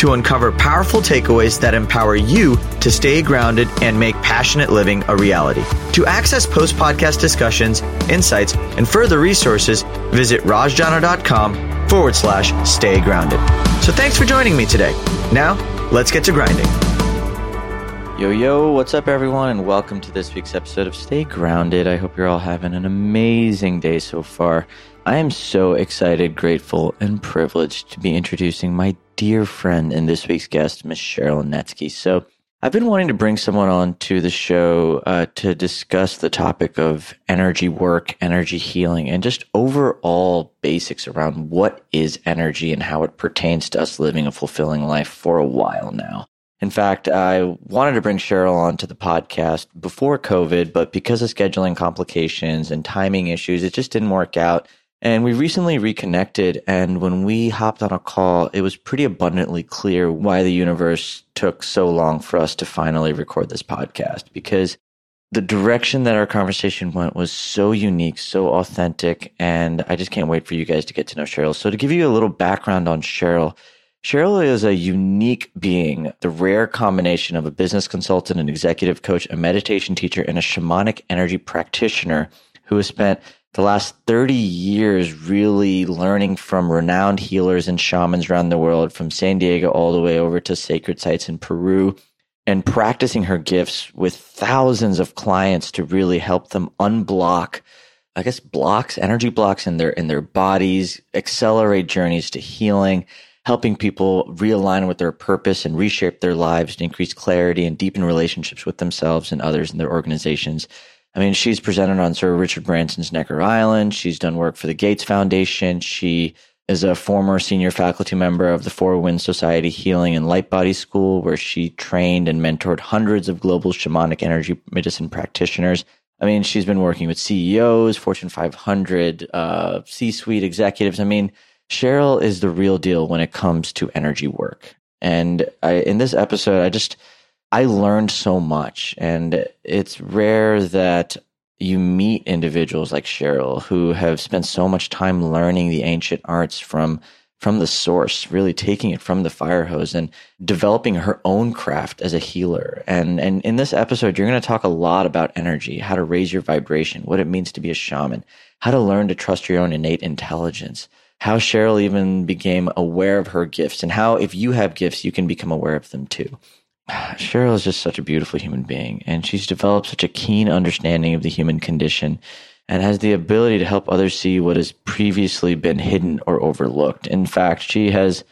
to uncover powerful takeaways that empower you to stay grounded and make passionate living a reality. To access post podcast discussions, insights, and further resources, visit rajjana.com forward slash stay grounded. So thanks for joining me today. Now, let's get to grinding. Yo, yo, what's up, everyone, and welcome to this week's episode of Stay Grounded. I hope you're all having an amazing day so far. I am so excited, grateful, and privileged to be introducing my dear friend and this week's guest, Miss Cheryl Netsky. So, I've been wanting to bring someone on to the show uh, to discuss the topic of energy work, energy healing, and just overall basics around what is energy and how it pertains to us living a fulfilling life for a while now. In fact, I wanted to bring Cheryl onto the podcast before COVID, but because of scheduling complications and timing issues, it just didn't work out. And we recently reconnected. And when we hopped on a call, it was pretty abundantly clear why the universe took so long for us to finally record this podcast because the direction that our conversation went was so unique, so authentic. And I just can't wait for you guys to get to know Cheryl. So to give you a little background on Cheryl, Cheryl is a unique being, the rare combination of a business consultant, an executive coach, a meditation teacher, and a shamanic energy practitioner who has spent the last 30 years really learning from renowned healers and shamans around the world, from San Diego all the way over to sacred sites in Peru, and practicing her gifts with thousands of clients to really help them unblock I guess blocks, energy blocks in their in their bodies, accelerate journeys to healing, helping people realign with their purpose and reshape their lives to increase clarity and deepen relationships with themselves and others in their organizations. I mean, she's presented on Sir Richard Branson's Necker Island. She's done work for the Gates Foundation. She is a former senior faculty member of the Four Winds Society Healing and Light Body School, where she trained and mentored hundreds of global shamanic energy medicine practitioners. I mean, she's been working with CEOs, Fortune 500, uh, C suite executives. I mean, Cheryl is the real deal when it comes to energy work. And I, in this episode, I just, I learned so much. And it's rare that you meet individuals like Cheryl who have spent so much time learning the ancient arts from from the source, really taking it from the fire hose and developing her own craft as a healer. And and in this episode, you're going to talk a lot about energy, how to raise your vibration, what it means to be a shaman, how to learn to trust your own innate intelligence, how Cheryl even became aware of her gifts and how if you have gifts, you can become aware of them too. Cheryl is just such a beautiful human being, and she's developed such a keen understanding of the human condition and has the ability to help others see what has previously been hidden or overlooked. In fact, she has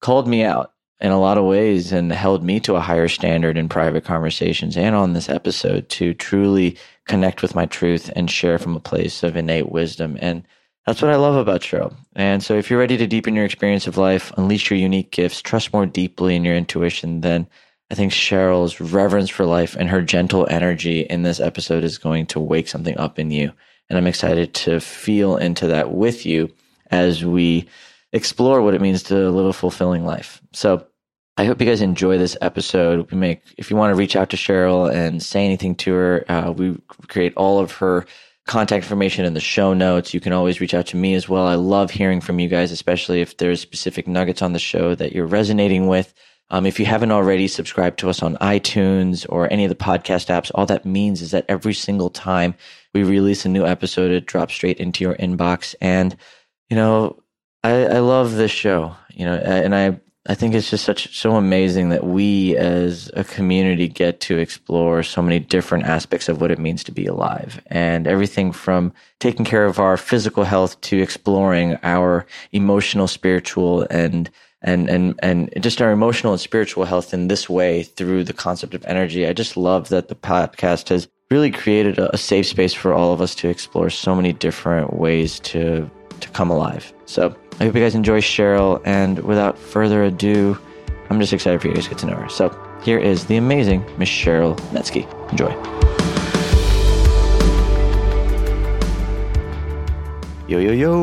called me out in a lot of ways and held me to a higher standard in private conversations and on this episode to truly connect with my truth and share from a place of innate wisdom. And that's what I love about Cheryl. And so if you're ready to deepen your experience of life, unleash your unique gifts, trust more deeply in your intuition, then I think Cheryl's reverence for life and her gentle energy in this episode is going to wake something up in you. And I'm excited to feel into that with you as we explore what it means to live a fulfilling life. So I hope you guys enjoy this episode. We make, if you want to reach out to Cheryl and say anything to her, uh, we create all of her contact information in the show notes. You can always reach out to me as well. I love hearing from you guys, especially if there's specific nuggets on the show that you're resonating with. Um, if you haven't already subscribed to us on iTunes or any of the podcast apps, all that means is that every single time we release a new episode, it drops straight into your inbox. And, you know, I, I love this show, you know, and I I think it's just such so amazing that we as a community get to explore so many different aspects of what it means to be alive and everything from taking care of our physical health to exploring our emotional, spiritual and and and and just our emotional and spiritual health in this way through the concept of energy. I just love that the podcast has really created a, a safe space for all of us to explore so many different ways to to come alive. So I hope you guys enjoy Cheryl. And without further ado, I'm just excited for you guys to get to know her. So here is the amazing Miss Cheryl Netsky. Enjoy. Yo, yo, yo,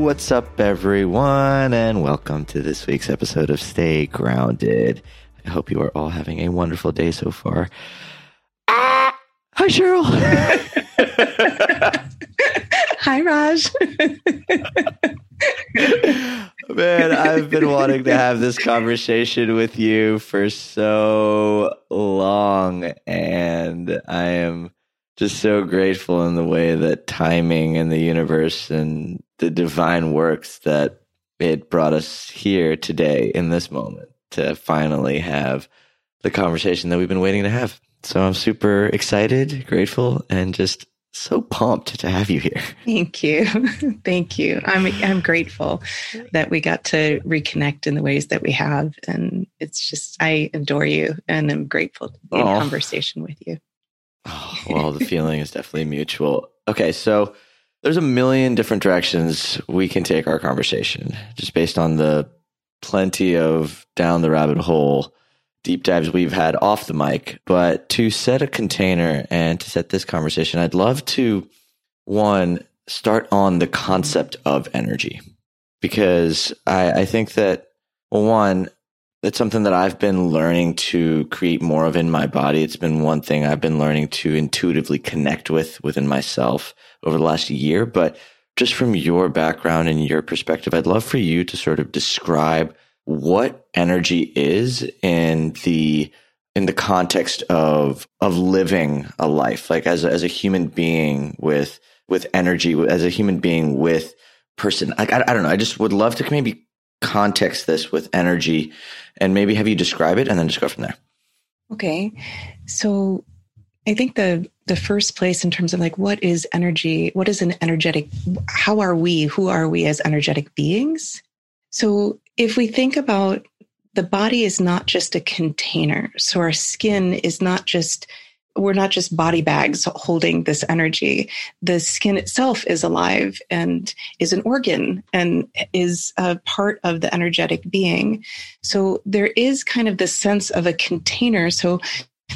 what's up, everyone, and welcome to this week's episode of Stay Grounded. I hope you are all having a wonderful day so far. Ah! Hi, Cheryl. Hi, Raj. Man, I've been wanting to have this conversation with you for so long, and I am just so grateful in the way that timing and the universe and the divine works that it brought us here today in this moment to finally have the conversation that we've been waiting to have. So I'm super excited, grateful, and just so pumped to have you here. Thank you. Thank you. I'm I'm grateful that we got to reconnect in the ways that we have and it's just I adore you and I'm grateful to be in conversation with you. Oh, well, the feeling is definitely mutual. Okay, so there's a million different directions we can take our conversation just based on the plenty of down the rabbit hole deep dives we've had off the mic. But to set a container and to set this conversation, I'd love to one start on the concept of energy because I, I think that one, it's something that I've been learning to create more of in my body. It's been one thing I've been learning to intuitively connect with within myself over the last year. But just from your background and your perspective, I'd love for you to sort of describe what energy is in the in the context of of living a life like as a, as a human being with with energy as a human being with person like I, I don't know i just would love to maybe context this with energy and maybe have you describe it and then just go from there okay so i think the the first place in terms of like what is energy what is an energetic how are we who are we as energetic beings so if we think about the body is not just a container. So our skin is not just, we're not just body bags holding this energy. The skin itself is alive and is an organ and is a part of the energetic being. So there is kind of this sense of a container. So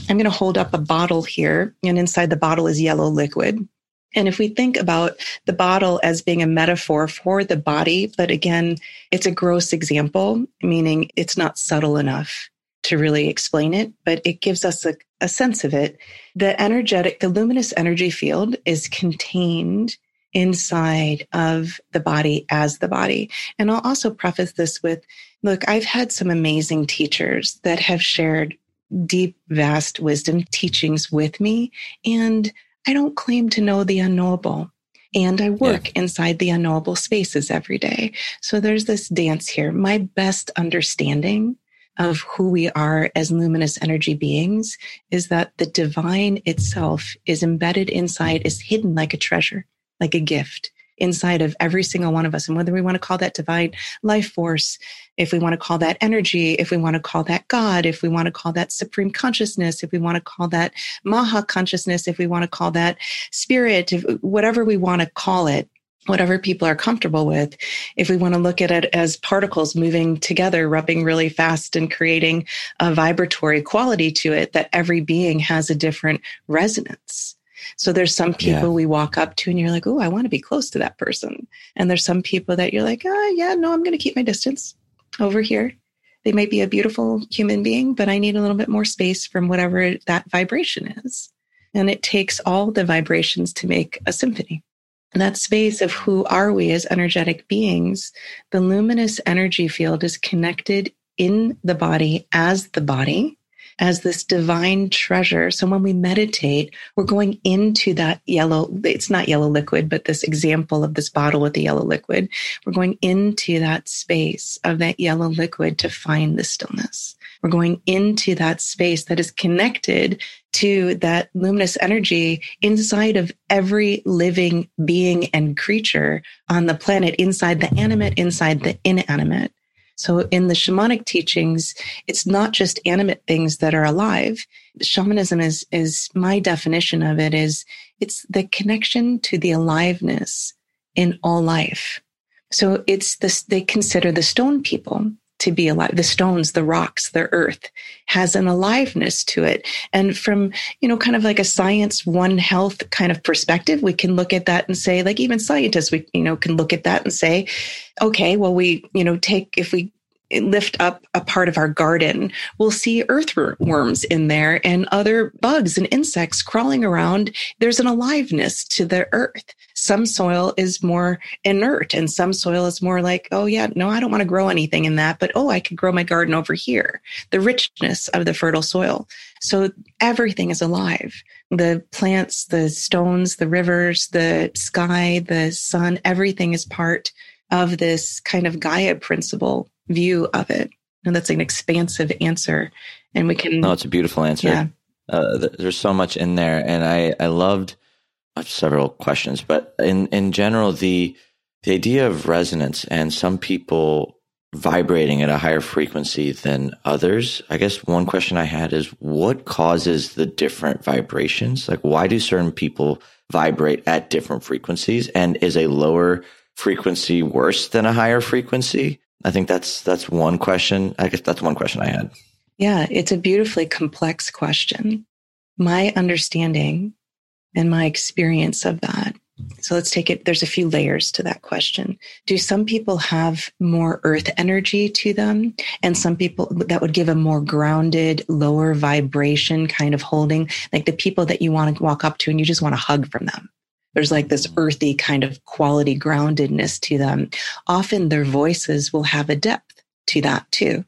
I'm going to hold up a bottle here, and inside the bottle is yellow liquid. And if we think about the bottle as being a metaphor for the body, but again, it's a gross example, meaning it's not subtle enough to really explain it, but it gives us a, a sense of it. The energetic, the luminous energy field is contained inside of the body as the body. And I'll also preface this with look, I've had some amazing teachers that have shared deep, vast wisdom teachings with me. And I don't claim to know the unknowable. And I work yeah. inside the unknowable spaces every day. So there's this dance here. My best understanding of who we are as luminous energy beings is that the divine itself is embedded inside, is hidden like a treasure, like a gift inside of every single one of us. And whether we want to call that divine life force, if we want to call that energy, if we want to call that God, if we want to call that supreme consciousness, if we want to call that Maha consciousness, if we want to call that spirit, whatever we want to call it, whatever people are comfortable with. If we want to look at it as particles moving together, rubbing really fast and creating a vibratory quality to it, that every being has a different resonance. So there's some people yeah. we walk up to and you're like, oh, I want to be close to that person. And there's some people that you're like, oh, yeah, no, I'm going to keep my distance over here. They might be a beautiful human being, but I need a little bit more space from whatever that vibration is. And it takes all the vibrations to make a symphony. That space of who are we as energetic beings, the luminous energy field is connected in the body as the body as this divine treasure. So when we meditate, we're going into that yellow, it's not yellow liquid, but this example of this bottle with the yellow liquid. We're going into that space of that yellow liquid to find the stillness. We're going into that space that is connected to that luminous energy inside of every living being and creature on the planet, inside the animate, inside the inanimate. So in the shamanic teachings, it's not just animate things that are alive. Shamanism is, is my definition of it is it's the connection to the aliveness in all life. So it's this, they consider the stone people to be alive. The stones, the rocks, the earth has an aliveness to it. And from, you know, kind of like a science, one health kind of perspective, we can look at that and say, like even scientists, we, you know, can look at that and say, okay, well, we, you know, take, if we lift up a part of our garden, we'll see earthworms in there and other bugs and insects crawling around. There's an aliveness to the earth. Some soil is more inert and some soil is more like, oh yeah, no, I don't want to grow anything in that, but oh, I could grow my garden over here. The richness of the fertile soil. So everything is alive. The plants, the stones, the rivers, the sky, the sun, everything is part of this kind of Gaia principle view of it. And that's an expansive answer. And we can. No, it's a beautiful answer. Yeah. Uh, there's so much in there. And I, I loved several questions, but in, in general, the, the idea of resonance and some people vibrating at a higher frequency than others. I guess one question I had is what causes the different vibrations? Like, why do certain people vibrate at different frequencies? And is a lower frequency worse than a higher frequency? I think that's that's one question. I guess that's one question I had. Yeah, it's a beautifully complex question. My understanding and my experience of that. So let's take it. There's a few layers to that question. Do some people have more earth energy to them? And some people that would give a more grounded, lower vibration kind of holding, like the people that you want to walk up to and you just want to hug from them. There's like this earthy kind of quality groundedness to them. Often their voices will have a depth to that too.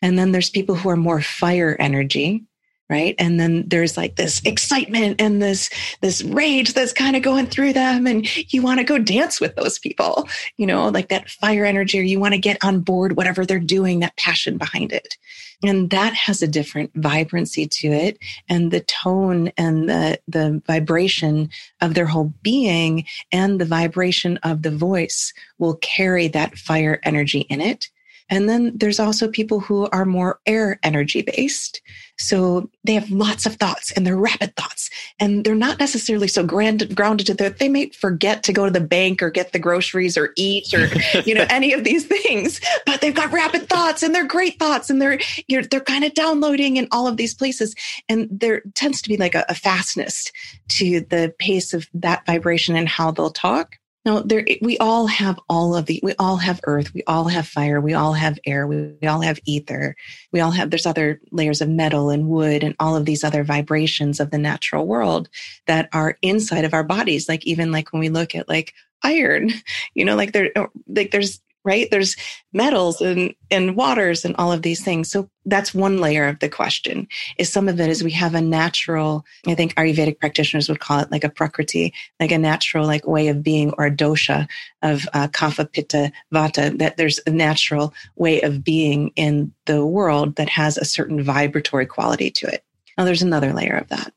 And then there's people who are more fire energy, right? And then there's like this excitement and this this rage that's kind of going through them and you want to go dance with those people you know like that fire energy or you want to get on board whatever they're doing that passion behind it. And that has a different vibrancy to it and the tone and the the vibration of their whole being and the vibration of the voice will carry that fire energy in it and then there's also people who are more air energy based. So they have lots of thoughts and they're rapid thoughts and they're not necessarily so grand, grounded to that. They may forget to go to the bank or get the groceries or eat or, you know, any of these things, but they've got rapid thoughts and they're great thoughts and they're, you're, they're kind of downloading in all of these places. And there tends to be like a, a fastness to the pace of that vibration and how they'll talk. No, there, we all have all of the, we all have earth, we all have fire, we all have air, we, we, all have ether, we all have, there's other layers of metal and wood and all of these other vibrations of the natural world that are inside of our bodies. Like even like when we look at like iron, you know, like there, like there's right? There's metals and, and waters and all of these things. So that's one layer of the question is some of it is we have a natural, I think Ayurvedic practitioners would call it like a prakriti, like a natural like way of being or a dosha of uh, kapha, pitta, vata, that there's a natural way of being in the world that has a certain vibratory quality to it. Now there's another layer of that.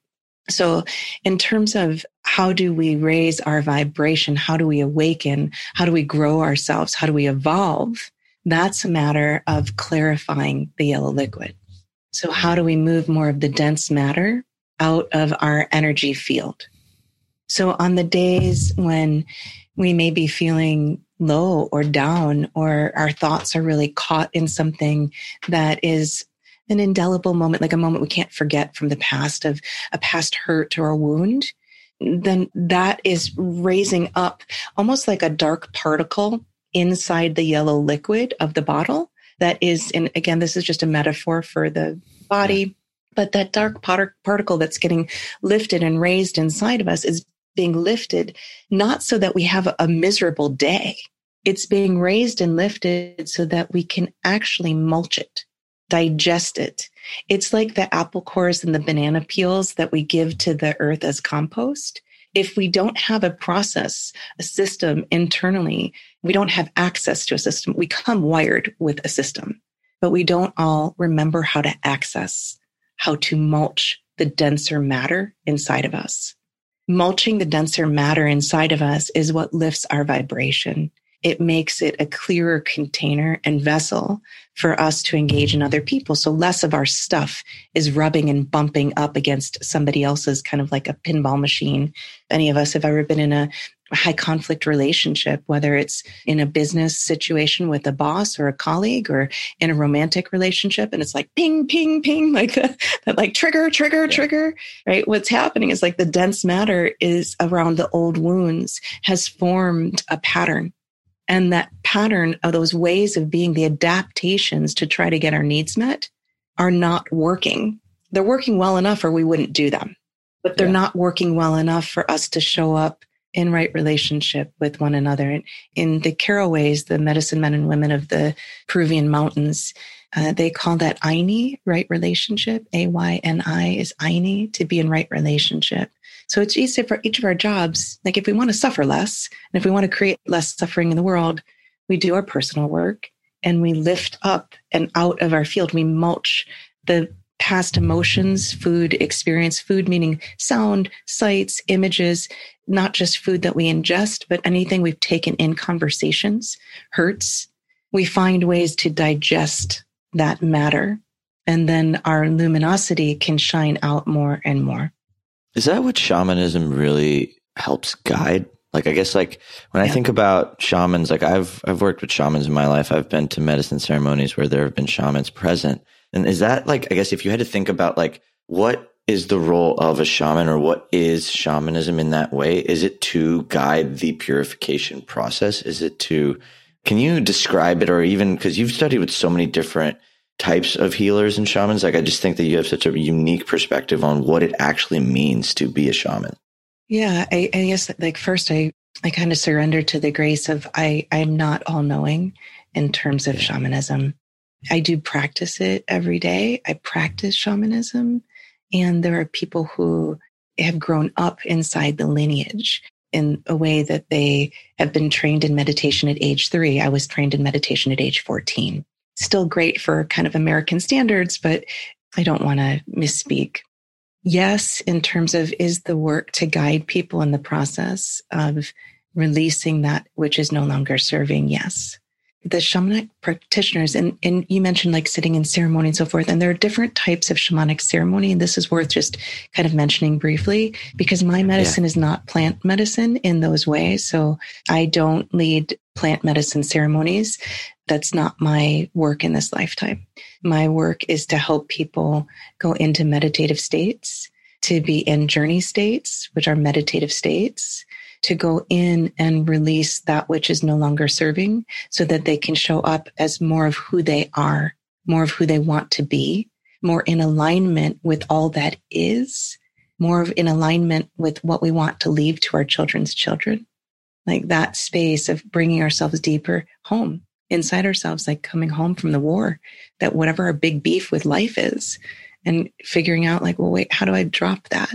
So, in terms of how do we raise our vibration? How do we awaken? How do we grow ourselves? How do we evolve? That's a matter of clarifying the yellow liquid. So, how do we move more of the dense matter out of our energy field? So, on the days when we may be feeling low or down, or our thoughts are really caught in something that is an indelible moment, like a moment we can't forget from the past of a past hurt or a wound, then that is raising up almost like a dark particle inside the yellow liquid of the bottle. That is, and again, this is just a metaphor for the body, but that dark particle that's getting lifted and raised inside of us is being lifted not so that we have a miserable day. It's being raised and lifted so that we can actually mulch it digest it. It's like the apple cores and the banana peels that we give to the earth as compost. If we don't have a process, a system internally, we don't have access to a system. We come wired with a system, but we don't all remember how to access, how to mulch the denser matter inside of us. Mulching the denser matter inside of us is what lifts our vibration it makes it a clearer container and vessel for us to engage in other people. So less of our stuff is rubbing and bumping up against somebody else's kind of like a pinball machine. Any of us have ever been in a high conflict relationship, whether it's in a business situation with a boss or a colleague or in a romantic relationship. And it's like ping, ping, ping, like that, that like trigger, trigger, yeah. trigger, right? What's happening is like the dense matter is around the old wounds has formed a pattern. And that pattern of those ways of being, the adaptations to try to get our needs met are not working. They're working well enough or we wouldn't do them, but they're yeah. not working well enough for us to show up in right relationship with one another. And in the Caroways, the medicine men and women of the Peruvian mountains, uh, they call that Ayni, right relationship. A Y N I is Ayni, to be in right relationship. So it's easy for each of our jobs. Like if we want to suffer less and if we want to create less suffering in the world, we do our personal work and we lift up and out of our field. We mulch the past emotions, food experience, food meaning sound, sights, images, not just food that we ingest, but anything we've taken in conversations, hurts. We find ways to digest that matter. And then our luminosity can shine out more and more. Is that what shamanism really helps guide? Like, I guess, like when yeah. I think about shamans, like I've, I've worked with shamans in my life. I've been to medicine ceremonies where there have been shamans present. And is that like, I guess if you had to think about like what is the role of a shaman or what is shamanism in that way? Is it to guide the purification process? Is it to, can you describe it or even because you've studied with so many different types of healers and shamans? Like, I just think that you have such a unique perspective on what it actually means to be a shaman. Yeah. I, I guess like first I, I kind of surrender to the grace of I, I'm not all knowing in terms of shamanism. I do practice it every day. I practice shamanism. And there are people who have grown up inside the lineage in a way that they have been trained in meditation at age three. I was trained in meditation at age 14. Still great for kind of American standards, but I don't want to misspeak. Yes, in terms of is the work to guide people in the process of releasing that which is no longer serving? Yes the shamanic practitioners and, and you mentioned like sitting in ceremony and so forth and there are different types of shamanic ceremony and this is worth just kind of mentioning briefly because my medicine yeah. is not plant medicine in those ways so i don't lead plant medicine ceremonies that's not my work in this lifetime my work is to help people go into meditative states to be in journey states which are meditative states to go in and release that which is no longer serving so that they can show up as more of who they are, more of who they want to be, more in alignment with all that is, more of in alignment with what we want to leave to our children's children. Like that space of bringing ourselves deeper home inside ourselves, like coming home from the war, that whatever our big beef with life is, and figuring out, like, well, wait, how do I drop that?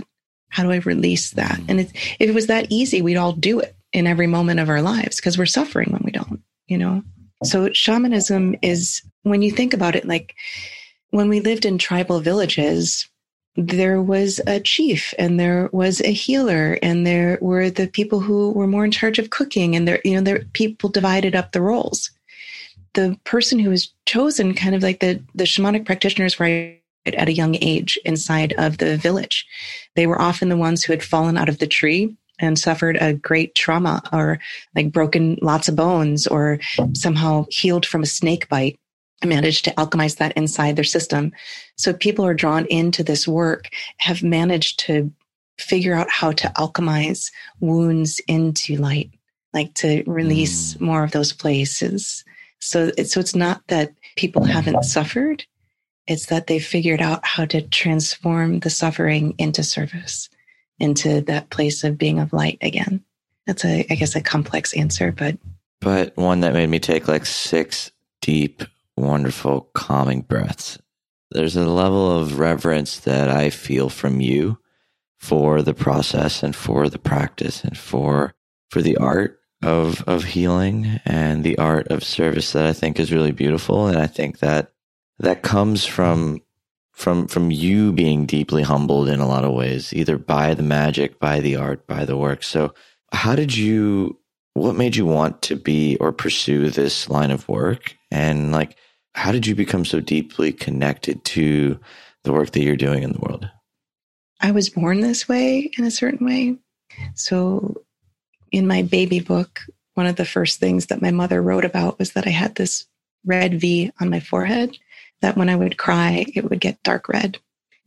How do I release that? Mm-hmm. And if it was that easy, we'd all do it in every moment of our lives because we're suffering when we don't, you know? So shamanism is when you think about it, like when we lived in tribal villages, there was a chief and there was a healer and there were the people who were more in charge of cooking and there, you know, there people divided up the roles. The person who was chosen, kind of like the, the shamanic practitioners were at a young age inside of the village. They were often the ones who had fallen out of the tree and suffered a great trauma or like broken lots of bones or somehow healed from a snake bite and managed to alchemize that inside their system. So people are drawn into this work, have managed to figure out how to alchemize wounds into light, like to release mm. more of those places. So, so it's not that people haven't suffered it's that they figured out how to transform the suffering into service, into that place of being of light again. That's a, I guess, a complex answer, but. But one that made me take like six deep, wonderful, calming breaths. There's a level of reverence that I feel from you for the process and for the practice and for for the art of of healing and the art of service that I think is really beautiful. And I think that that comes from from from you being deeply humbled in a lot of ways, either by the magic, by the art, by the work. So, how did you? What made you want to be or pursue this line of work? And like, how did you become so deeply connected to the work that you're doing in the world? I was born this way in a certain way. So, in my baby book, one of the first things that my mother wrote about was that I had this red V on my forehead, that when I would cry, it would get dark red.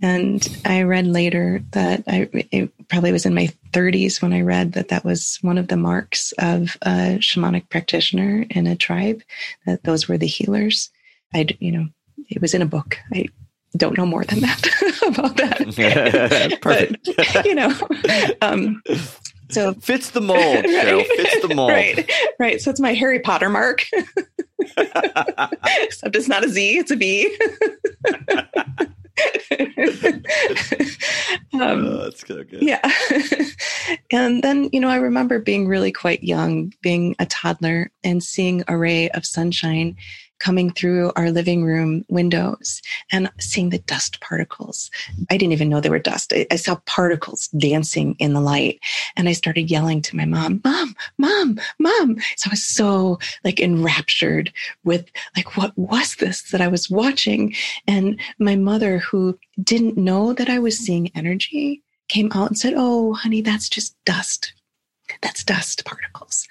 And I read later that I it probably was in my 30s when I read that that was one of the marks of a shamanic practitioner in a tribe, that those were the healers. I, you know, it was in a book. I don't know more than that about that. Perfect. but, you know, um, so fits the mold, right? Cheryl. Fits the mold. Right. Right. So it's my Harry Potter mark. Except it's not a Z, it's a B. um, oh, that's so good. Yeah. and then, you know, I remember being really quite young, being a toddler and seeing a ray of sunshine coming through our living room windows and seeing the dust particles. I didn't even know they were dust. I, I, saw particles dancing in the light and I started yelling to my mom, mom, mom, mom. So I was so like enraptured with like, what was this that I was watching? And my mother who didn't know that I was seeing energy came out and said, Oh, honey, that's just dust. That's dust particles.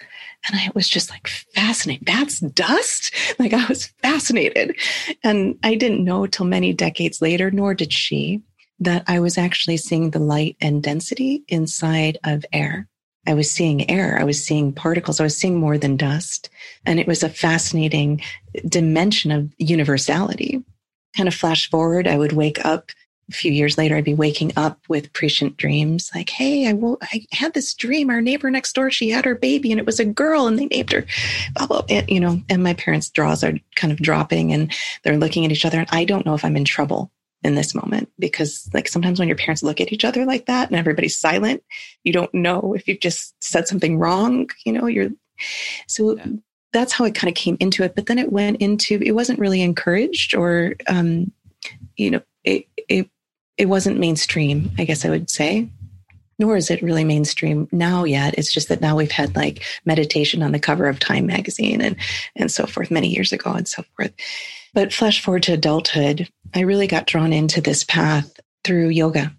And I was just like fascinated. That's dust? Like I was fascinated. And I didn't know till many decades later, nor did she, that I was actually seeing the light and density inside of air. I was seeing air. I was seeing particles. I was seeing more than dust. And it was a fascinating dimension of universality. Kind of flash forward, I would wake up a few years later, I'd be waking up with prescient dreams like, Hey, I, will, I had this dream. Our neighbor next door, she had her baby and it was a girl and they named her, blah, blah, and, you know, and my parents' draws are kind of dropping and they're looking at each other. And I don't know if I'm in trouble in this moment because like sometimes when your parents look at each other like that and everybody's silent, you don't know if you've just said something wrong, you know, you're, so yeah. that's how it kind of came into it. But then it went into, it wasn't really encouraged or, um, you know, it, wasn't mainstream, I guess I would say. Nor is it really mainstream now yet. It's just that now we've had like meditation on the cover of Time magazine and and so forth many years ago and so forth. But flash forward to adulthood, I really got drawn into this path through yoga.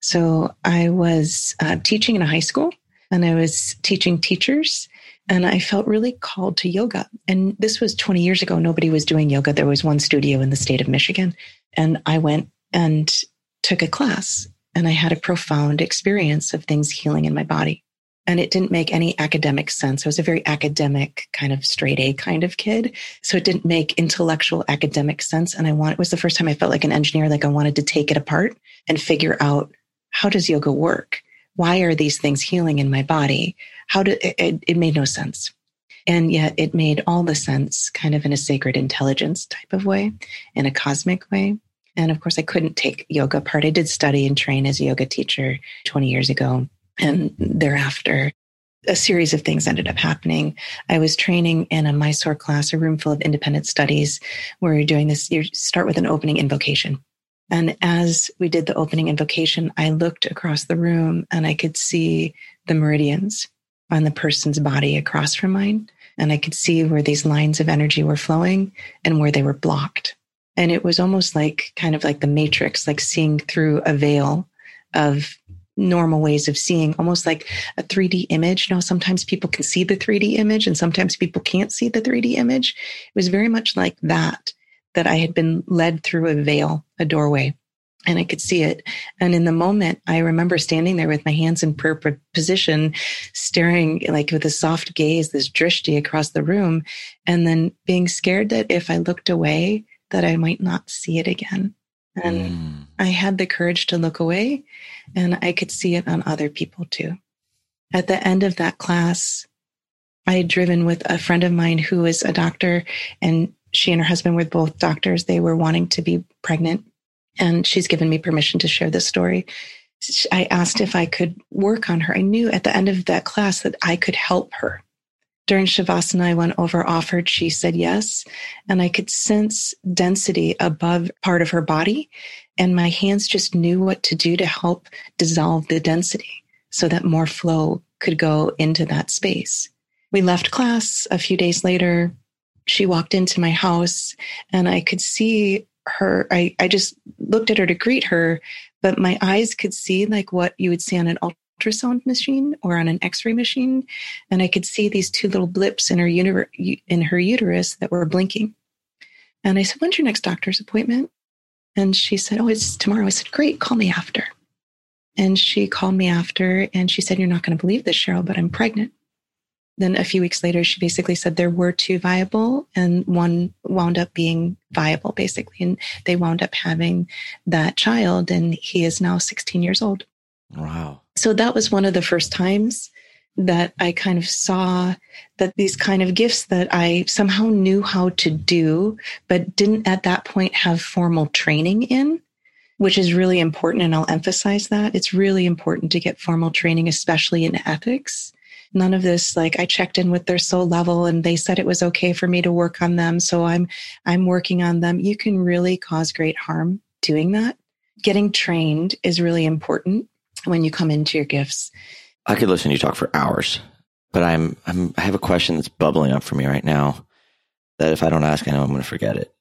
So I was uh, teaching in a high school and I was teaching teachers and I felt really called to yoga. And this was 20 years ago. Nobody was doing yoga. There was one studio in the state of Michigan. And I went and took a class and I had a profound experience of things healing in my body. And it didn't make any academic sense. I was a very academic kind of straight A kind of kid. So it didn't make intellectual academic sense. And I want, it was the first time I felt like an engineer, like I wanted to take it apart and figure out how does yoga work? Why are these things healing in my body? How do it, it made no sense. And yet it made all the sense kind of in a sacred intelligence type of way, in a cosmic way. And of course, I couldn't take yoga part. I did study and train as a yoga teacher 20 years ago. And thereafter, a series of things ended up happening. I was training in a Mysore class, a room full of independent studies, where you're doing this. You start with an opening invocation. And as we did the opening invocation, I looked across the room and I could see the meridians on the person's body across from mine. And I could see where these lines of energy were flowing and where they were blocked. And it was almost like kind of like the matrix, like seeing through a veil of normal ways of seeing, almost like a 3D image. You know, sometimes people can see the 3D image and sometimes people can't see the 3D image. It was very much like that, that I had been led through a veil, a doorway and I could see it. And in the moment, I remember standing there with my hands in prayer position, staring like with a soft gaze, this drishti across the room, and then being scared that if I looked away, that I might not see it again. And mm. I had the courage to look away and I could see it on other people too. At the end of that class, I had driven with a friend of mine who is a doctor and she and her husband were both doctors. They were wanting to be pregnant and she's given me permission to share this story. I asked if I could work on her. I knew at the end of that class that I could help her during Shavasana, I went over offered. She said yes. And I could sense density above part of her body. And my hands just knew what to do to help dissolve the density so that more flow could go into that space. We left class a few days later. She walked into my house and I could see her. I, I just looked at her to greet her, but my eyes could see like what you would see on an ultrasound machine or on an x-ray machine and i could see these two little blips in her univer- in her uterus that were blinking and i said when's your next doctor's appointment and she said oh it's tomorrow i said great call me after and she called me after and she said you're not going to believe this cheryl but i'm pregnant then a few weeks later, she basically said there were two viable and one wound up being viable, basically. And they wound up having that child, and he is now 16 years old. Wow. So that was one of the first times that I kind of saw that these kind of gifts that I somehow knew how to do, but didn't at that point have formal training in, which is really important. And I'll emphasize that. It's really important to get formal training, especially in ethics. None of this like i checked in with their soul level and they said it was okay for me to work on them so i'm i'm working on them. You can really cause great harm doing that. Getting trained is really important when you come into your gifts? I could listen to you talk for hours but i'm, I'm i have a question that's bubbling up for me right now that if i don't ask i know i'm going to forget it.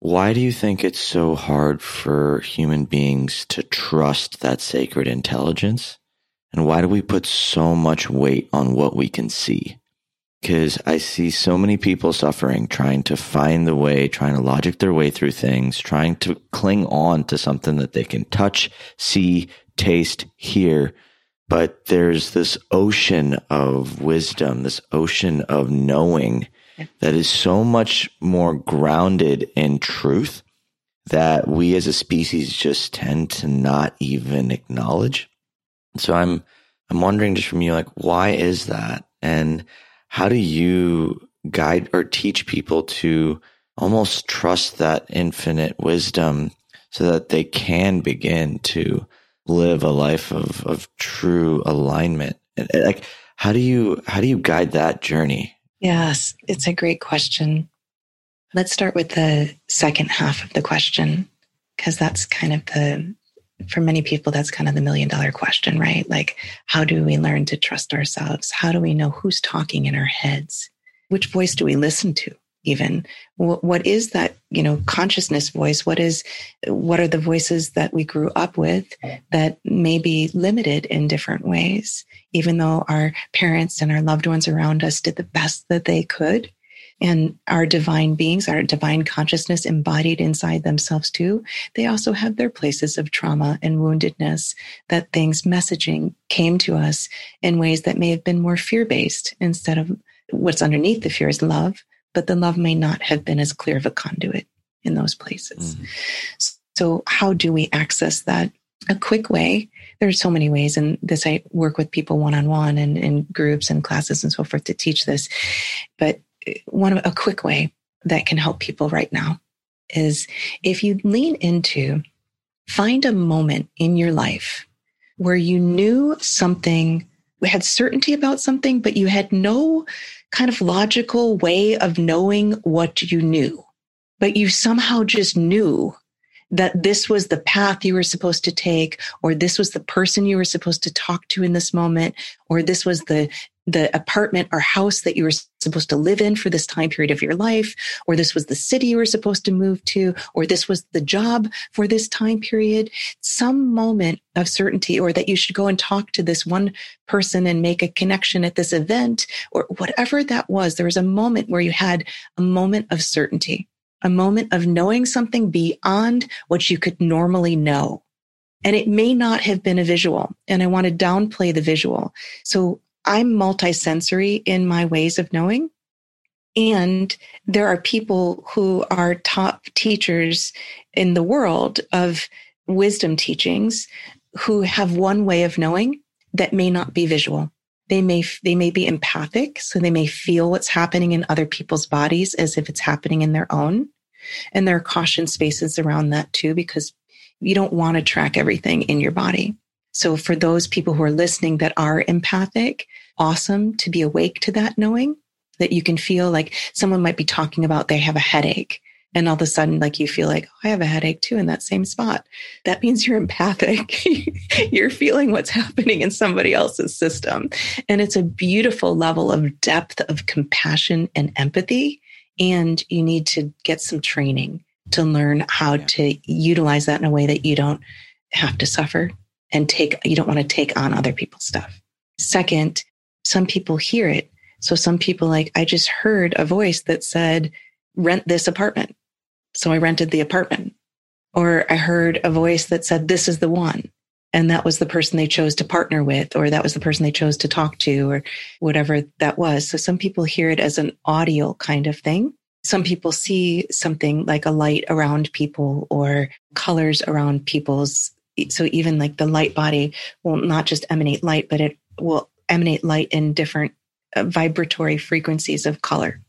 Why do you think it's so hard for human beings to trust that sacred intelligence? And why do we put so much weight on what we can see? Because I see so many people suffering, trying to find the way, trying to logic their way through things, trying to cling on to something that they can touch, see, taste, hear. But there's this ocean of wisdom, this ocean of knowing that is so much more grounded in truth that we as a species just tend to not even acknowledge. So I'm I'm wondering just from you, like, why is that? And how do you guide or teach people to almost trust that infinite wisdom so that they can begin to live a life of, of true alignment? Like, how do you, how do you guide that journey? Yes, it's a great question. Let's start with the second half of the question, because that's kind of the for many people, that's kind of the million dollar question, right? Like, how do we learn to trust ourselves? How do we know who's talking in our heads? Which voice do we listen to? Even what is that, you know, consciousness voice? What is, what are the voices that we grew up with that may be limited in different ways? Even though our parents and our loved ones around us did the best that they could, and our divine beings, our divine consciousness embodied inside themselves too, they also have their places of trauma and woundedness that things messaging came to us in ways that may have been more fear based instead of what's underneath the fear is love, but the love may not have been as clear of a conduit in those places. Mm. So how do we access that? A quick way there's so many ways and this i work with people one-on-one and in groups and classes and so forth to teach this but one of a quick way that can help people right now is if you lean into find a moment in your life where you knew something had certainty about something but you had no kind of logical way of knowing what you knew but you somehow just knew that this was the path you were supposed to take, or this was the person you were supposed to talk to in this moment, or this was the the apartment or house that you were supposed to live in for this time period of your life, or this was the city you were supposed to move to, or this was the job for this time period, some moment of certainty, or that you should go and talk to this one person and make a connection at this event, or whatever that was. There was a moment where you had a moment of certainty a moment of knowing something beyond what you could normally know. And it may not have been a visual. And I want to downplay the visual. So I'm multisensory in my ways of knowing. And there are people who are top teachers in the world of wisdom teachings who have one way of knowing that may not be visual. They may, they may be empathic. So they may feel what's happening in other people's bodies as if it's happening in their own. And there are caution spaces around that too, because you don't want to track everything in your body. So for those people who are listening that are empathic, awesome to be awake to that knowing that you can feel like someone might be talking about they have a headache and all of a sudden like you feel like oh, i have a headache too in that same spot. That means you're empathic. You're feeling what's happening in somebody else's system. And it's a beautiful level of depth of compassion and empathy and you need to get some training to learn how yeah. to utilize that in a way that you don't have to suffer and take, you don't want to take on other people's stuff. Second, some people hear it. So some people like, I just heard a voice that said, rent this apartment. So I rented the apartment. Or I heard a voice that said, this is the one. And that was the person they chose to partner with, or that was the person they chose to talk to, or whatever that was. So some people hear it as an audio kind of thing. Some people see something like a light around people or colors around people's. So even like the light body will not just emanate light, but it will emanate light in different uh, vibratory frequencies of color.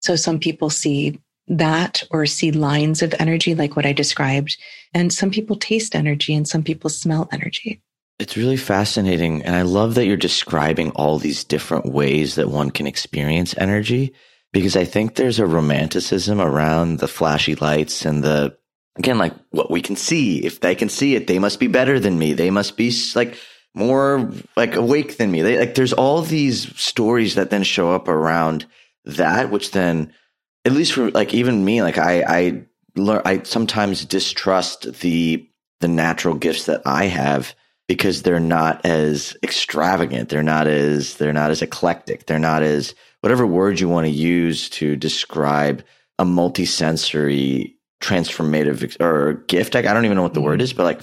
So some people see that or see lines of energy, like what I described. And some people taste energy and some people smell energy. It's really fascinating. And I love that you're describing all these different ways that one can experience energy because I think there's a romanticism around the flashy lights and the, again, like what we can see. If they can see it, they must be better than me. They must be like more like awake than me. They, like there's all these stories that then show up around that, which then at least for like even me, like I I learn I sometimes distrust the the natural gifts that I have because they're not as extravagant. They're not as they're not as eclectic. They're not as whatever word you want to use to describe a multisensory transformative or gift. Like, I don't even know what the word mm-hmm. is, but like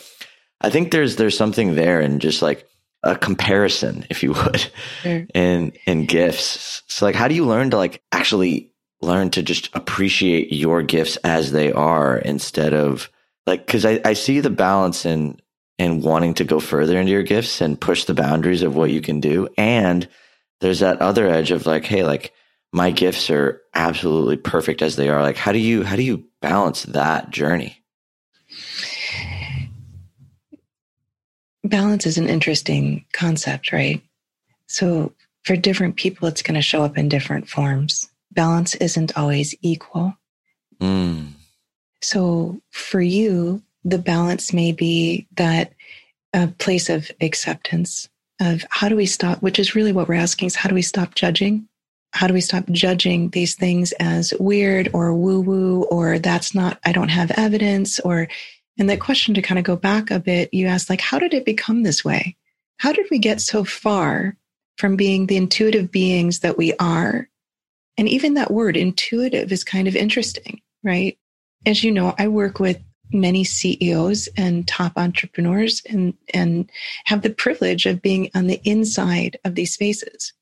I think there's there's something there and just like a comparison, if you would, sure. in in gifts. So like how do you learn to like actually learn to just appreciate your gifts as they are instead of like because I, I see the balance in in wanting to go further into your gifts and push the boundaries of what you can do. And there's that other edge of like hey like my gifts are absolutely perfect as they are. Like how do you how do you balance that journey? Balance is an interesting concept right? So for different people it's going to show up in different forms balance isn't always equal. Mm. So for you, the balance may be that a place of acceptance of how do we stop, which is really what we're asking is how do we stop judging? How do we stop judging these things as weird or woo woo or that's not, I don't have evidence or, and that question to kind of go back a bit, you asked like, how did it become this way? How did we get so far from being the intuitive beings that we are and even that word intuitive is kind of interesting, right? As you know, I work with many CEOs and top entrepreneurs and, and have the privilege of being on the inside of these spaces.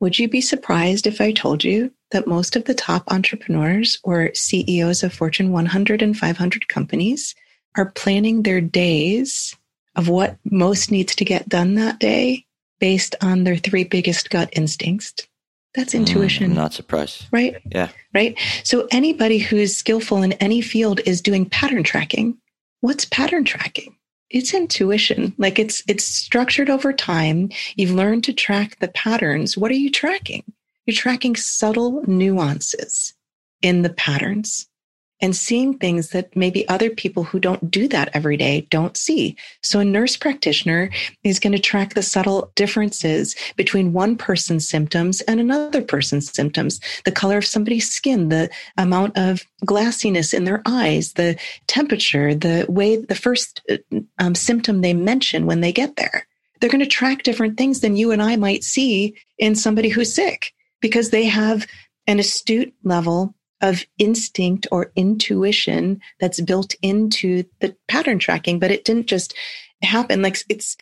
Would you be surprised if I told you that most of the top entrepreneurs or CEOs of Fortune 100 and 500 companies are planning their days of what most needs to get done that day based on their three biggest gut instincts that's mm, intuition. Mm, not surprised. Right? Yeah. Right. So anybody who is skillful in any field is doing pattern tracking. What's pattern tracking? It's intuition. Like it's it's structured over time. You've learned to track the patterns. What are you tracking? You're tracking subtle nuances in the patterns and seeing things that maybe other people who don't do that every day don't see. So a nurse practitioner is going to track the subtle differences between one person's symptoms and another person's symptoms, the color of somebody's skin, the amount of glassiness in their eyes, the temperature, the way the first uh, um, symptom they mention when they get there. They're going to track different things than you and I might see in somebody who's sick because they have an astute level of instinct or intuition that's built into the pattern tracking, but it didn't just happen. Like it's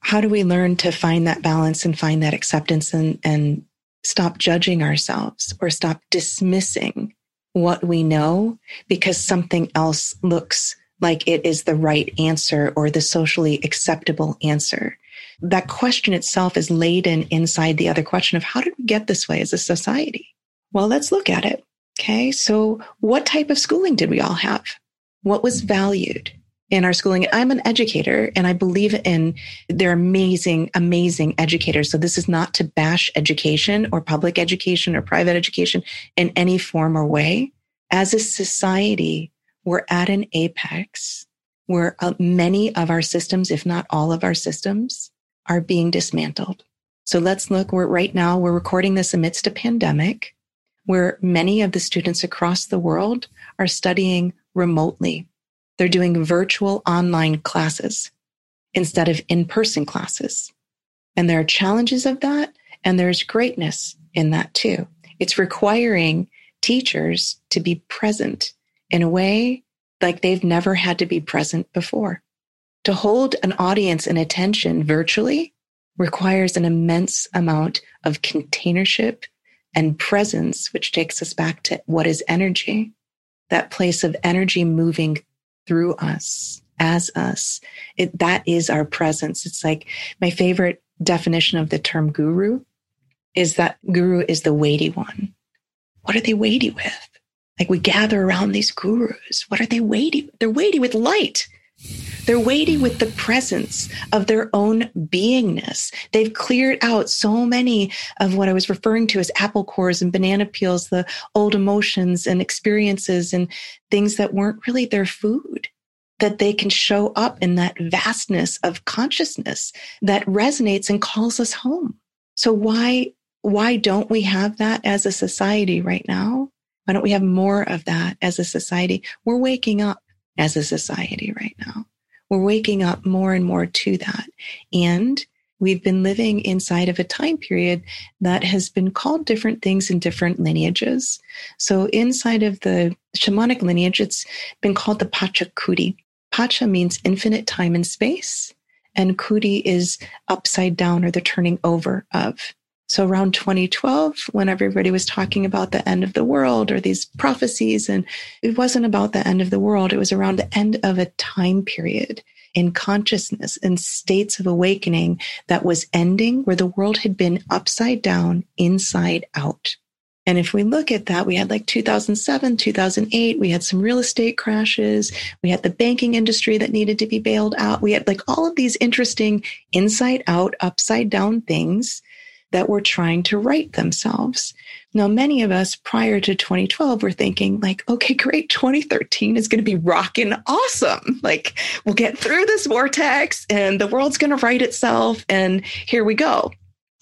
how do we learn to find that balance and find that acceptance and, and stop judging ourselves or stop dismissing what we know because something else looks like it is the right answer or the socially acceptable answer. That question itself is laden inside the other question of how did we get this way as a society? Well, let's look at it. Okay. So what type of schooling did we all have? What was valued in our schooling? I'm an educator and I believe in they're amazing, amazing educators. So this is not to bash education or public education or private education in any form or way. As a society, we're at an apex where uh, many of our systems, if not all of our systems, are being dismantled. So let's look, we're right now, we're recording this amidst a pandemic where many of the students across the world are studying remotely. They're doing virtual online classes. instead of in person classes. And there are challenges of that. And there's greatness in that too. It's requiring teachers to be present in a way like they've never had to be present before. To hold an audience and attention virtually requires an immense amount of containership and presence, which takes us back to what is energy, that place of energy moving through us, as us. It, that is our presence. It's like my favorite definition of the term guru is that guru is the weighty one. What are they weighty with? Like we gather around these gurus. What are they weighty? They're weighty with light. They're weighty with the presence of their own beingness. They've cleared out so many of what I was referring to as apple cores and banana peels, the old emotions and experiences and things that weren't really their food that they can show up in that vastness of consciousness that resonates and calls us home. So why, why don't we have that as a society right now? Why don't we have more of that as a society? We're waking up as a society right now. We're waking up more and more to that. And we've been living inside of a time period that has been called different things in different lineages. So inside of the shamanic lineage, it's been called the Pachacuti. Pacha means infinite time and space, and Kuti is upside down or the turning over of. So around 2012, when everybody was talking about the end of the world or these prophecies, and it wasn't about the end of the world, it was around the end of a time period in consciousness and states of awakening that was ending where the world had been upside down, inside out. And if we look at that, we had like 2007, 2008, we had some real estate crashes. We had the banking industry that needed to be bailed out. We had like all of these interesting inside out, upside down things that were trying to right themselves. Now, many of us prior to 2012 were thinking like, okay, great. 2013 is going to be rocking awesome. Like we'll get through this vortex and the world's going to right itself. And here we go.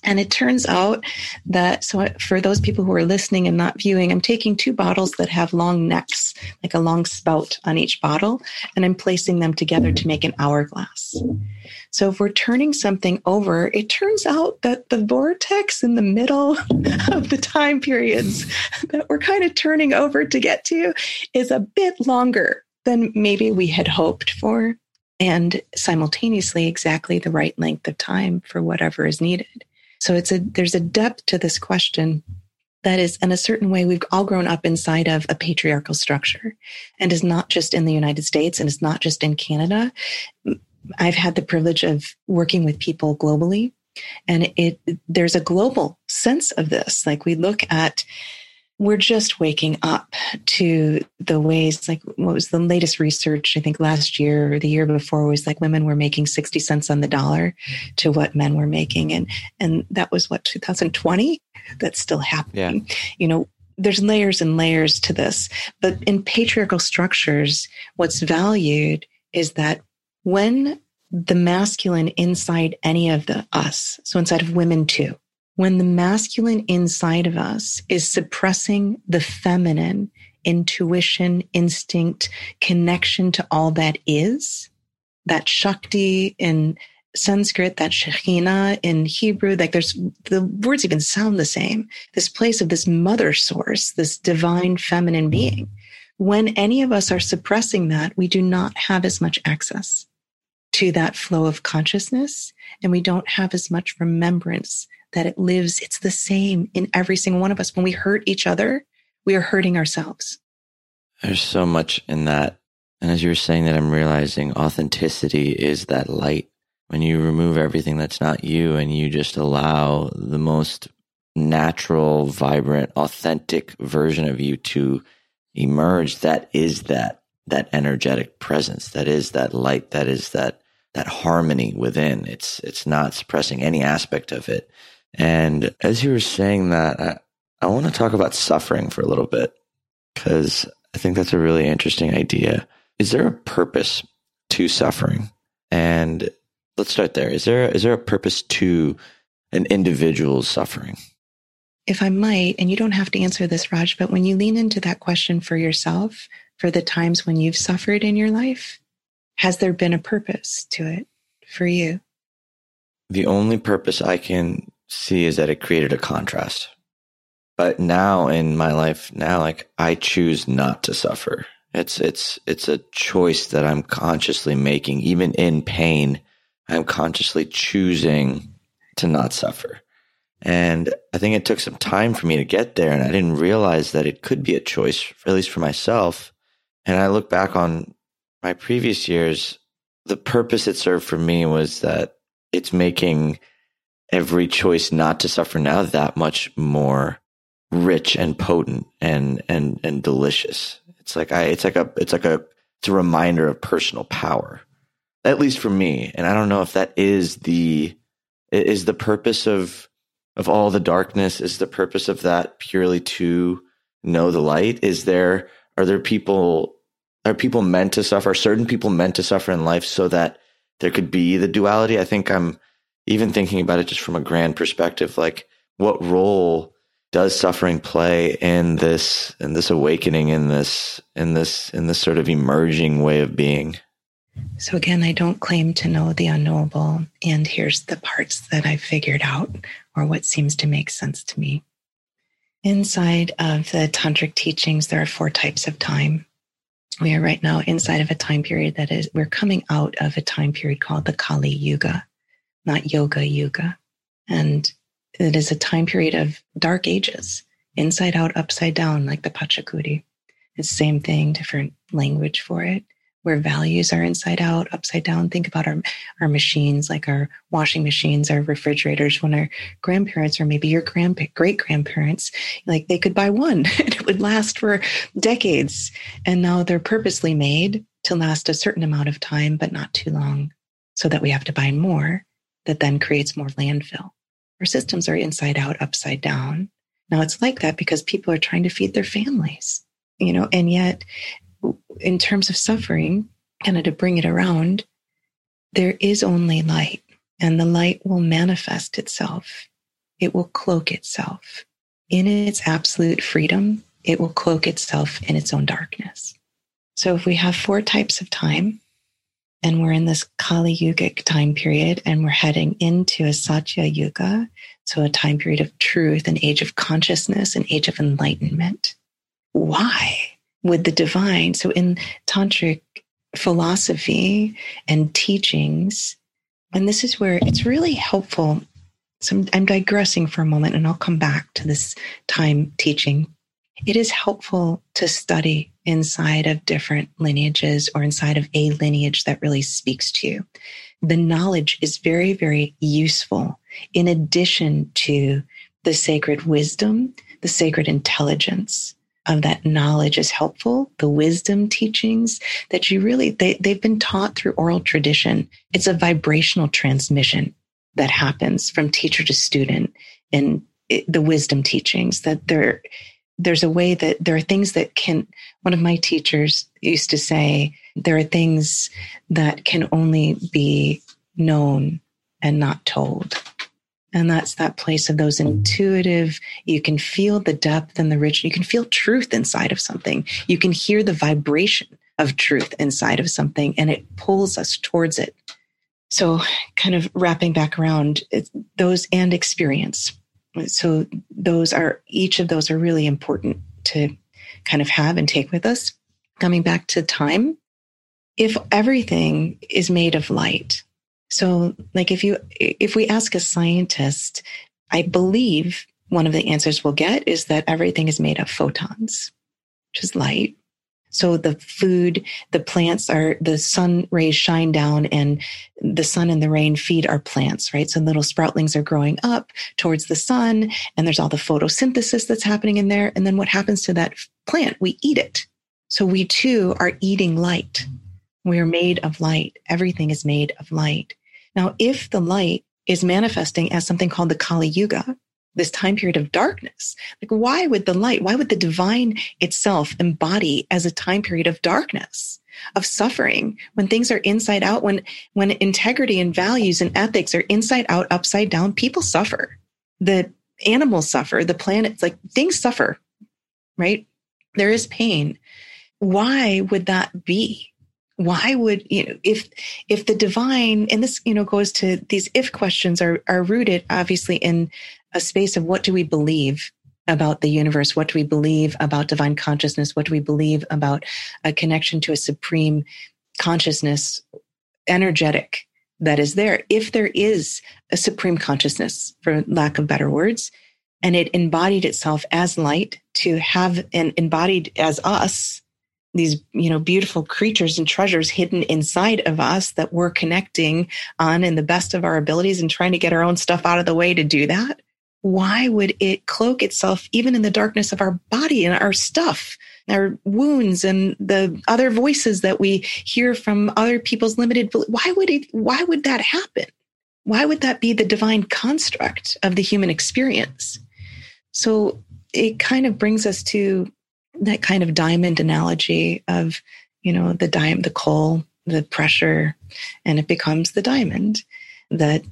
And it turns out that, so for those people who are listening and not viewing, I'm taking two bottles that have long necks, like a long spout on each bottle, and I'm placing them together to make an hourglass. So if we're turning something over, it turns out that the vortex in the middle of the time periods that we're kind of turning over to get to is a bit longer than maybe we had hoped for. And simultaneously, exactly the right length of time for whatever is needed. So it's a, there's a depth to this question that is in a certain way we've all grown up inside of a patriarchal structure and is not just in the united states and it's not just in canada. I've had the privilege of working with people globally and it there's a global sense of this. Like we look at we're just waking up to the ways like what was the latest research i think last year or the year before was like women were making 60 cents on the dollar to what men were making. And and that was what 2020 that's still happening. Yeah. you know there's layers and layers to this. But in patriarchal structures what's valued is that when the masculine inside any of the us so inside of women too when the masculine inside of us is suppressing the feminine intuition, instinct, connection to all that is, that Shakti in Sanskrit, that Shekhinah in Hebrew, like there's the words even sound the same. This place of this mother source, this divine feminine being. When any of us are suppressing that, we do not have as much access to that flow of consciousness and we don't have as much remembrance that it lives, it's the same in every single one of us. When we hurt each other, we are hurting ourselves. There's so much in that. And as you were saying that, I'm realizing authenticity is that light. When you remove everything that's not you and you just allow the most natural, vibrant, authentic version of you to emerge, that is that, that energetic presence. That is that light. That is that, that harmony within. It's, it's not suppressing any aspect of it. And as you were saying that, I, I want to talk about suffering for a little bit because I think that's a really interesting idea. Is there a purpose to suffering? And let's start there. Is there is there a purpose to an individual's suffering? If I might, and you don't have to answer this, Raj, but when you lean into that question for yourself, for the times when you've suffered in your life, has there been a purpose to it? for you? The only purpose I can see is that it created a contrast. But now in my life, now like I choose not to suffer. It's it's it's a choice that I'm consciously making. Even in pain, I'm consciously choosing to not suffer. And I think it took some time for me to get there. And I didn't realize that it could be a choice, at least for myself. And I look back on my previous years, the purpose it served for me was that it's making every choice not to suffer now that much more rich and potent and and and delicious. It's like I it's like a it's like a it's a reminder of personal power. At least for me. And I don't know if that is the is the purpose of of all the darkness is the purpose of that purely to know the light is there are there people are people meant to suffer are certain people meant to suffer in life so that there could be the duality i think i'm even thinking about it just from a grand perspective like what role does suffering play in this in this awakening in this in this in this sort of emerging way of being so again, I don't claim to know the unknowable. And here's the parts that I've figured out or what seems to make sense to me. Inside of the tantric teachings, there are four types of time. We are right now inside of a time period that is, we're coming out of a time period called the Kali Yuga, not Yoga Yuga. And it is a time period of dark ages, inside out, upside down, like the Pachacuti. It's the same thing, different language for it where values are inside out, upside down. Think about our, our machines, like our washing machines, our refrigerators, when our grandparents or maybe your great grandparents, like they could buy one and it would last for decades. And now they're purposely made to last a certain amount of time, but not too long so that we have to buy more that then creates more landfill. Our systems are inside out, upside down. Now it's like that because people are trying to feed their families, you know, and yet in terms of suffering, kind of to bring it around, there is only light, and the light will manifest itself. It will cloak itself. In its absolute freedom, it will cloak itself in its own darkness. So if we have four types of time, and we're in this Kali Yugic time period, and we're heading into a Satya Yuga, so a time period of truth, an age of consciousness, an age of enlightenment. Why? would the divine. So in tantric philosophy and teachings, and this is where it's really helpful. So I'm, I'm digressing for a moment and I'll come back to this time teaching. It is helpful to study inside of different lineages or inside of a lineage that really speaks to you. The knowledge is very, very useful in addition to the sacred wisdom, the sacred intelligence, of that knowledge is helpful, the wisdom teachings that you really, they, they've been taught through oral tradition. It's a vibrational transmission that happens from teacher to student in the wisdom teachings that there, there's a way that there are things that can, one of my teachers used to say, there are things that can only be known and not told. And that's that place of those intuitive, you can feel the depth and the rich, you can feel truth inside of something. You can hear the vibration of truth inside of something and it pulls us towards it. So, kind of wrapping back around those and experience. So, those are each of those are really important to kind of have and take with us. Coming back to time, if everything is made of light, so, like if you if we ask a scientist, I believe one of the answers we'll get is that everything is made of photons, which is light. So the food, the plants are the sun rays shine down and the sun and the rain feed our plants, right? So little sproutlings are growing up towards the sun and there's all the photosynthesis that's happening in there. And then what happens to that plant? We eat it. So we too are eating light. We are made of light. Everything is made of light. Now, if the light is manifesting as something called the Kali Yuga, this time period of darkness, like why would the light, why would the divine itself embody as a time period of darkness? of suffering when things are inside out when when integrity and values and ethics are inside out upside down? People suffer. The animals suffer. The planets like things suffer right? There is pain. Why would that be? Why would you know if if the divine and this you know goes to these if questions are are rooted obviously in a space of what do we believe about the universe? What do we believe about divine consciousness? What do we believe about a connection to a supreme consciousness energetic that is there? If there is a supreme consciousness for lack of better words and it embodied itself as light to have and embodied as us these you know beautiful creatures and treasures hidden inside of us that we're connecting on in the best of our abilities and trying to get our own stuff out of the way to do that why would it cloak itself even in the darkness of our body and our stuff our wounds and the other voices that we hear from other people's limited why would it why would that happen why would that be the divine construct of the human experience so it kind of brings us to that kind of diamond analogy of, you know, the diamond, the coal, the pressure, and it becomes the diamond. That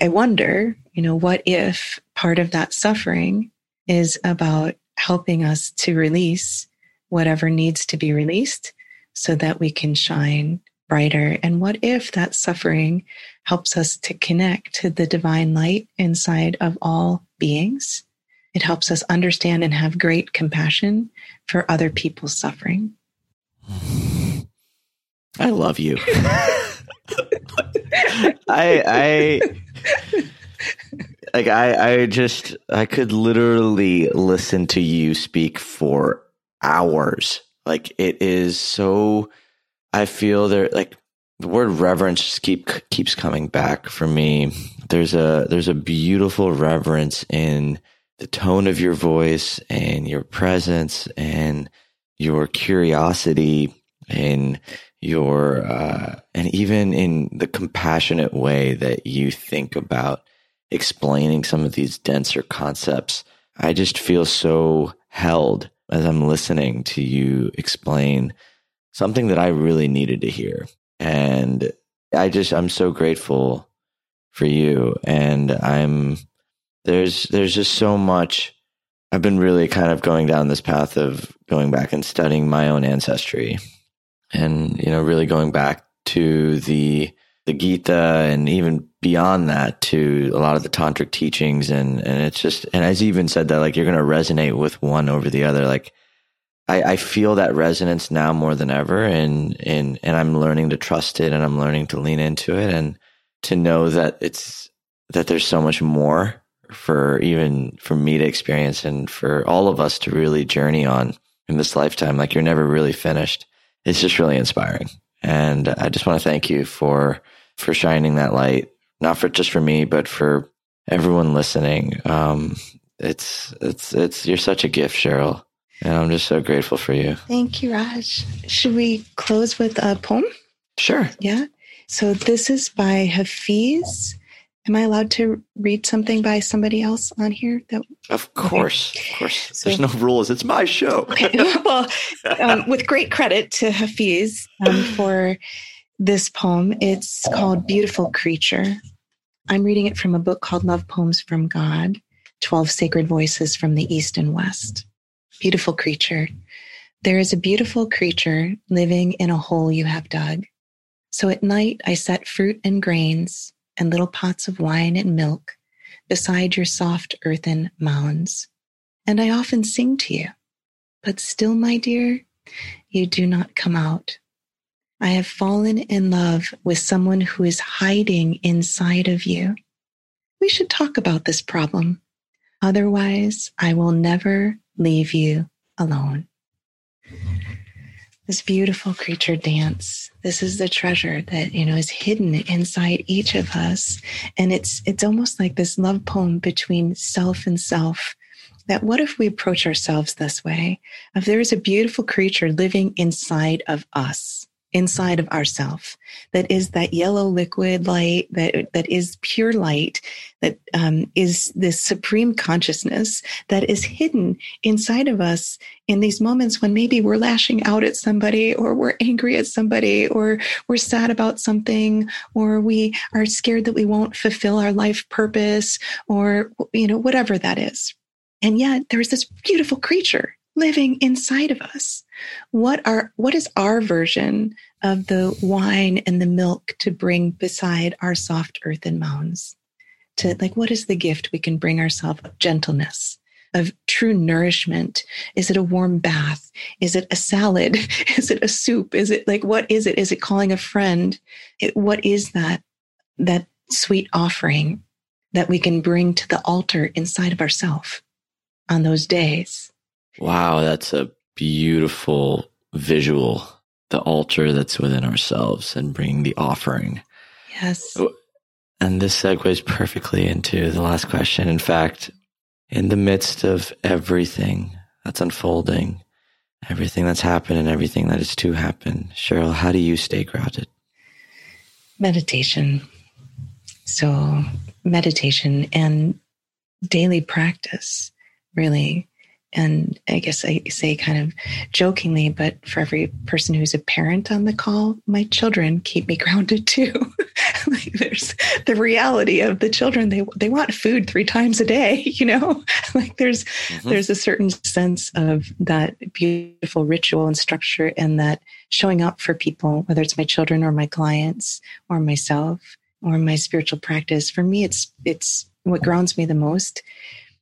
I wonder, you know, what if part of that suffering is about helping us to release whatever needs to be released so that we can shine brighter? And what if that suffering helps us to connect to the divine light inside of all beings? It helps us understand and have great compassion for other people's suffering. I love you. I I like I I just I could literally listen to you speak for hours. Like it is so I feel there like the word reverence just keep keeps coming back for me. There's a there's a beautiful reverence in the tone of your voice and your presence and your curiosity and your uh, and even in the compassionate way that you think about explaining some of these denser concepts i just feel so held as i'm listening to you explain something that i really needed to hear. And i just i'm so grateful for you. And i'm there's there's just so much. I've been really kind of going down this path of going back and studying my own ancestry and you know really going back to the the Gita and even beyond that to a lot of the tantric teachings and and it's just and as you even said that like you're going to resonate with one over the other like I, I feel that resonance now more than ever and and and I'm learning to trust it and I'm learning to lean into it and to know that it's that there's so much more for even for me to experience and for all of us to really journey on in this lifetime. Like you're never really finished. It's just really inspiring. And I just want to thank you for, for shining that light, not for just for me, but for everyone listening. Um, it's, it's, it's, you're such a gift, Cheryl. And I'm just so grateful for you. Thank you, Raj. Should we close with a poem? Sure. Yeah. So this is by Hafiz Am I allowed to read something by somebody else on here? That of course, okay. of course. So, There's no rules. It's my show. okay. Well, um, with great credit to Hafiz um, for this poem. It's called "Beautiful Creature." I'm reading it from a book called "Love Poems from God: Twelve Sacred Voices from the East and West." Beautiful creature. There is a beautiful creature living in a hole you have dug. So at night I set fruit and grains and little pots of wine and milk beside your soft earthen mounds. And I often sing to you, but still, my dear, you do not come out. I have fallen in love with someone who is hiding inside of you. We should talk about this problem. Otherwise, I will never leave you alone this beautiful creature dance. This is the treasure that you know is hidden inside each of us. And it's it's almost like this love poem between self and self that what if we approach ourselves this way? If there is a beautiful creature living inside of us inside of ourself that is that yellow liquid light that that is pure light that um, is this supreme consciousness that is hidden inside of us in these moments when maybe we're lashing out at somebody or we're angry at somebody or we're sad about something or we are scared that we won't fulfill our life purpose or you know whatever that is. And yet there's this beautiful creature living inside of us. What are, what is our version of the wine and the milk to bring beside our soft earthen mounds? To like, what is the gift we can bring ourselves of gentleness, of true nourishment? Is it a warm bath? Is it a salad? Is it a soup? Is it like, what is it? Is it calling a friend? It, what is that, that sweet offering that we can bring to the altar inside of ourselves on those days? Wow, that's a beautiful visual. The altar that's within ourselves and bringing the offering. Yes. Oh, and this segues perfectly into the last question. In fact, in the midst of everything that's unfolding, everything that's happened and everything that is to happen, Cheryl, how do you stay grounded? Meditation. So, meditation and daily practice, really and I guess I say kind of jokingly, but for every person who's a parent on the call, my children keep me grounded too. like there's the reality of the children; they they want food three times a day. You know, like there's mm-hmm. there's a certain sense of that beautiful ritual and structure, and that showing up for people, whether it's my children or my clients or myself or my spiritual practice. For me, it's it's what grounds me the most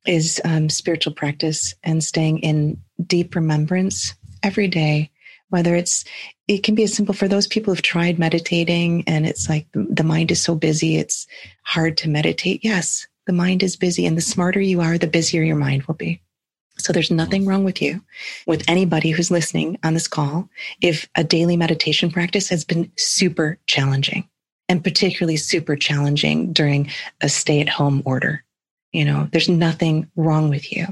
is um, spiritual practice and staying in deep remembrance every day whether it's it can be as simple for those people who've tried meditating and it's like the mind is so busy it's hard to meditate. Yes the mind is busy and the smarter you are the busier your mind will be. So there's nothing wrong with you with anybody who's listening on this call if a daily meditation practice has been super challenging and particularly super challenging during a stay at home order you know, there's nothing wrong with you.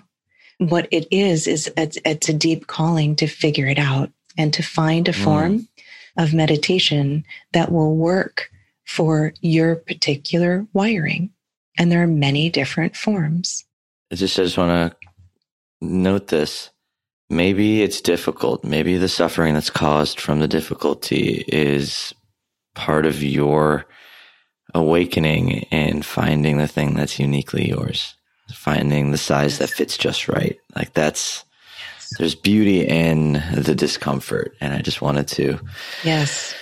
What it is, is it's, it's a deep calling to figure it out and to find a mm. form of meditation that will work for your particular wiring. And there are many different forms. I just, I just want to note this. Maybe it's difficult. Maybe the suffering that's caused from the difficulty is part of your awakening and finding the thing that's uniquely yours, finding the size that fits just right. Like that's, there's beauty in the discomfort. And I just wanted to, yes,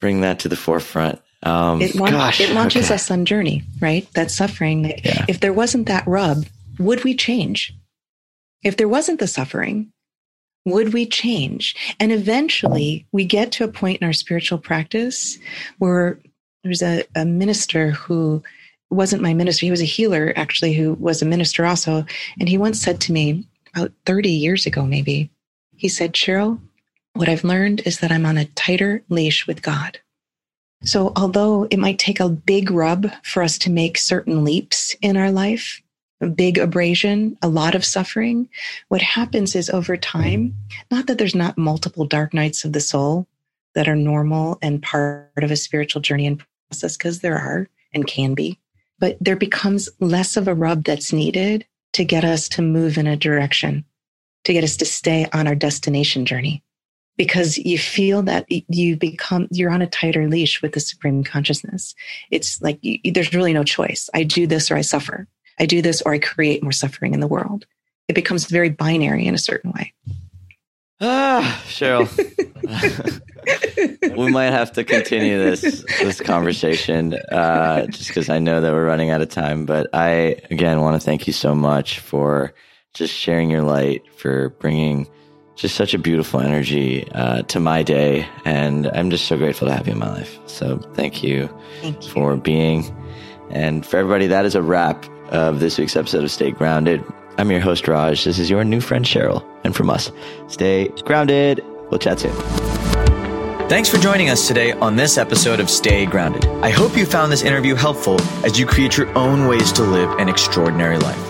bring that to the forefront. Um, it, gosh, it launches okay. us on journey, right? That suffering. Like, yeah. If there wasn't that rub, would we change? If there wasn't the suffering, would we change? And eventually we get to a point in our spiritual practice where there's a, a minister who wasn't my minister. He was a healer, actually, who was a minister also. And he once said to me about 30 years ago, maybe, he said, Cheryl, what I've learned is that I'm on a tighter leash with God. So, although it might take a big rub for us to make certain leaps in our life, a big abrasion, a lot of suffering, what happens is over time, not that there's not multiple dark nights of the soul that are normal and part of a spiritual journey and process because there are and can be, but there becomes less of a rub that's needed to get us to move in a direction, to get us to stay on our destination journey. Because you feel that you become, you're on a tighter leash with the supreme consciousness. It's like you, there's really no choice. I do this or I suffer. I do this or I create more suffering in the world. It becomes very binary in a certain way. Ah, Cheryl. we might have to continue this this conversation uh, just because I know that we're running out of time. But I again want to thank you so much for just sharing your light, for bringing just such a beautiful energy uh, to my day, and I'm just so grateful to have you in my life. So thank you, thank you. for being, and for everybody. That is a wrap of this week's episode of Stay Grounded. I'm your host Raj. This is your new friend Cheryl, and from us, stay grounded. We'll chat soon. Thanks for joining us today on this episode of Stay Grounded. I hope you found this interview helpful as you create your own ways to live an extraordinary life.